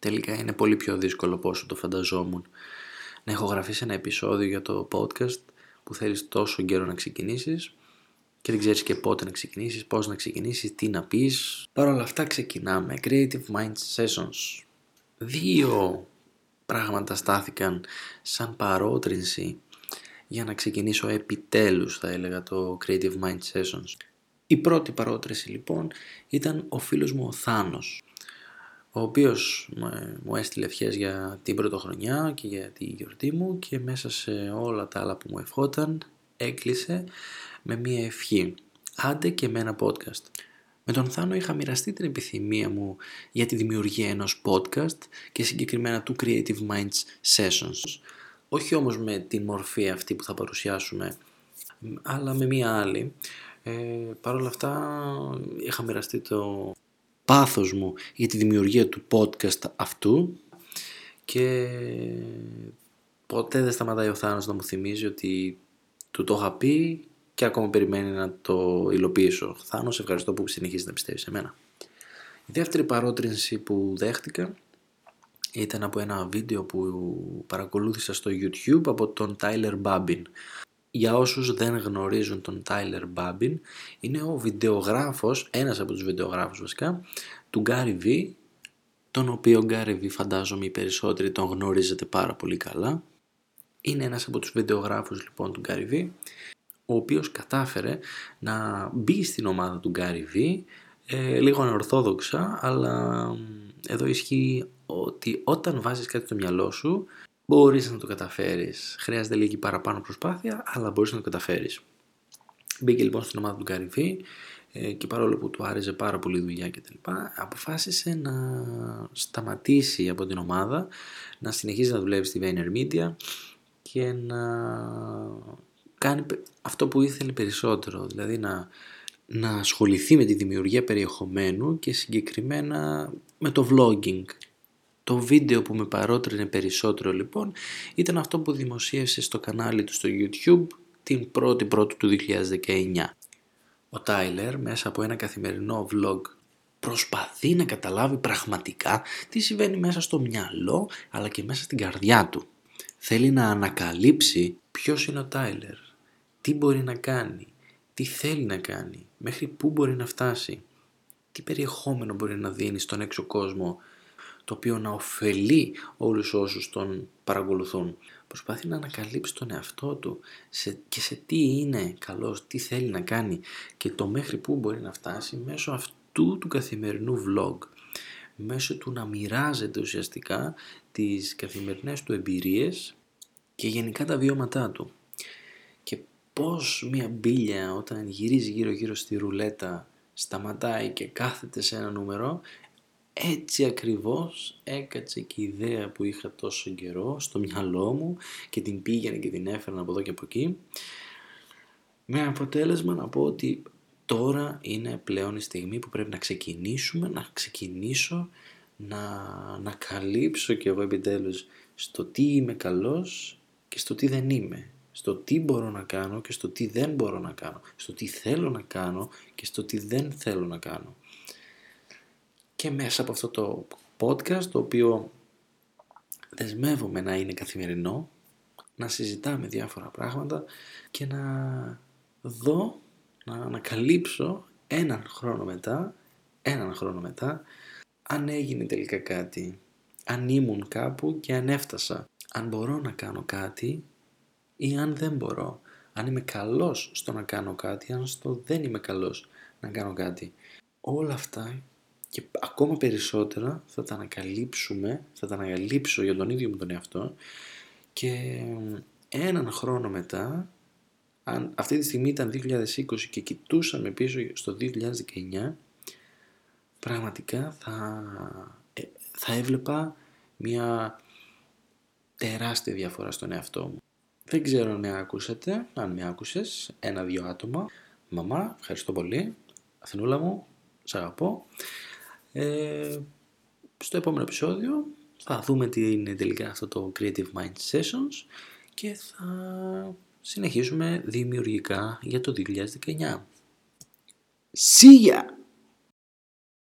τελικά είναι πολύ πιο δύσκολο από όσο το φανταζόμουν. Να έχω γραφεί ένα επεισόδιο για το podcast που θέλεις τόσο καιρό να ξεκινήσεις και δεν ξέρεις και πότε να ξεκινήσεις, πώς να ξεκινήσεις, τι να πεις. Παρ' όλα αυτά ξεκινάμε. Creative Mind Sessions. Δύο πράγματα στάθηκαν σαν παρότρινση για να ξεκινήσω επιτέλους θα έλεγα το Creative Mind Sessions. Η πρώτη παρότρινση λοιπόν ήταν ο φίλος μου ο Θάνος ο οποίος μου έστειλε ευχές για την πρωτοχρονιά και για τη γιορτή μου και μέσα σε όλα τα άλλα που μου ευχόταν έκλεισε με μία ευχή. Άντε και με ένα podcast. Με τον Θάνο είχα μοιραστεί την επιθυμία μου για τη δημιουργία ενός podcast και συγκεκριμένα του Creative Minds Sessions. Όχι όμως με τη μορφή αυτή που θα παρουσιάσουμε, αλλά με μία άλλη. Ε, Παρ' όλα αυτά είχα μοιραστεί το πάθος μου για τη δημιουργία του podcast αυτού και ποτέ δεν σταματάει ο Θάνος να μου θυμίζει ότι του το είχα πει και ακόμα περιμένει να το υλοποιήσω. Θάνος, ευχαριστώ που συνεχίζεις να πιστεύεις σε μένα. Η δεύτερη παρότρινση που δέχτηκα ήταν από ένα βίντεο που παρακολούθησα στο YouTube από τον Tyler Babin. Για όσους δεν γνωρίζουν τον Tyler Babin, είναι ο βιντεογράφος, ένας από τους βιντεογράφους βασικά, του Gary V, τον οποίο Gary V φαντάζομαι οι περισσότεροι τον γνωρίζετε πάρα πολύ καλά. Είναι ένας από τους βιντεογράφους λοιπόν του Gary V, ο οποίος κατάφερε να μπει στην ομάδα του Gary V, ε, λίγο ανορθόδοξα, αλλά εδώ ισχύει ότι όταν βάζεις κάτι στο μυαλό σου, μπορείς να το καταφέρεις. Χρειάζεται λίγη παραπάνω προσπάθεια, αλλά μπορείς να το καταφέρεις. Μπήκε λοιπόν στην ομάδα του Gary V ε, και παρόλο που του άρεσε πάρα πολύ η δουλειά κτλ. αποφάσισε να σταματήσει από την ομάδα, να συνεχίζει να δουλεύει στη Vayner Media και να κάνει αυτό που ήθελε περισσότερο, δηλαδή να, να ασχοληθεί με τη δημιουργία περιεχομένου και συγκεκριμένα με το vlogging. Το βίντεο που με παρότρινε περισσότερο λοιπόν ήταν αυτό που δημοσίευσε στο κανάλι του στο YouTube την 1η Πρώτη του 2019. Ο Τάιλερ μέσα από ένα καθημερινό vlog προσπαθεί να καταλάβει πραγματικά τι συμβαίνει μέσα στο μυαλό αλλά και μέσα στην καρδιά του. Θέλει να ανακαλύψει ποιος είναι ο Τάιλερ, τι μπορεί να κάνει, τι θέλει να κάνει, μέχρι πού μπορεί να φτάσει, τι περιεχόμενο μπορεί να δίνει στον έξω κόσμο το οποίο να ωφελεί όλους όσους τον παρακολουθούν. Προσπαθεί να ανακαλύψει τον εαυτό του σε, και σε τι είναι καλός, τι θέλει να κάνει και το μέχρι πού μπορεί να φτάσει μέσω αυτού του καθημερινού vlog. Μέσω του να μοιράζεται ουσιαστικά τις καθημερινές του εμπειρίες και γενικά τα βιώματά του. Και πώς μια μπίλια όταν γυρίζει γύρω γύρω στη ρουλέτα σταματάει και κάθεται σε ένα νούμερο έτσι ακριβώς έκατσε και η ιδέα που είχα τόσο καιρό στο μυαλό μου και την πήγαινε και την έφερνα από εδώ και από εκεί με αποτέλεσμα να πω ότι τώρα είναι πλέον η στιγμή που πρέπει να ξεκινήσουμε, να ξεκινήσω να, να καλύψω και εγώ επιτέλους στο τι είμαι καλός και στο τι δεν είμαι. Στο τι μπορώ να κάνω και στο τι δεν μπορώ να κάνω. Στο τι θέλω να κάνω και στο τι δεν θέλω να κάνω και μέσα από αυτό το podcast το οποίο δεσμεύομαι να είναι καθημερινό, να συζητάμε διάφορα πράγματα και να δω, να ανακαλύψω έναν χρόνο μετά, έναν χρόνο μετά, αν έγινε τελικά κάτι, αν ήμουν κάπου και αν έφτασα, αν μπορώ να κάνω κάτι ή αν δεν μπορώ, αν είμαι καλός στο να κάνω κάτι, αν στο δεν είμαι καλός να κάνω κάτι. Όλα αυτά και ακόμα περισσότερα θα τα ανακαλύψουμε, θα τα ανακαλύψω για τον ίδιο μου τον εαυτό και έναν χρόνο μετά, αν αυτή τη στιγμή ήταν 2020 και κοιτούσαμε πίσω στο 2019, πραγματικά θα, ε, θα έβλεπα μια τεράστια διαφορά στον εαυτό μου. Δεν ξέρω αν με άκουσατε, αν με άκουσες, ένα-δυο άτομα. Μαμά, ευχαριστώ πολύ. Αθηνούλα μου, σ' αγαπώ. Ε, στο επόμενο επεισόδιο θα δούμε τι είναι τελικά αυτό το Creative Mind Sessions και θα συνεχίσουμε δημιουργικά για το 2019. See ya!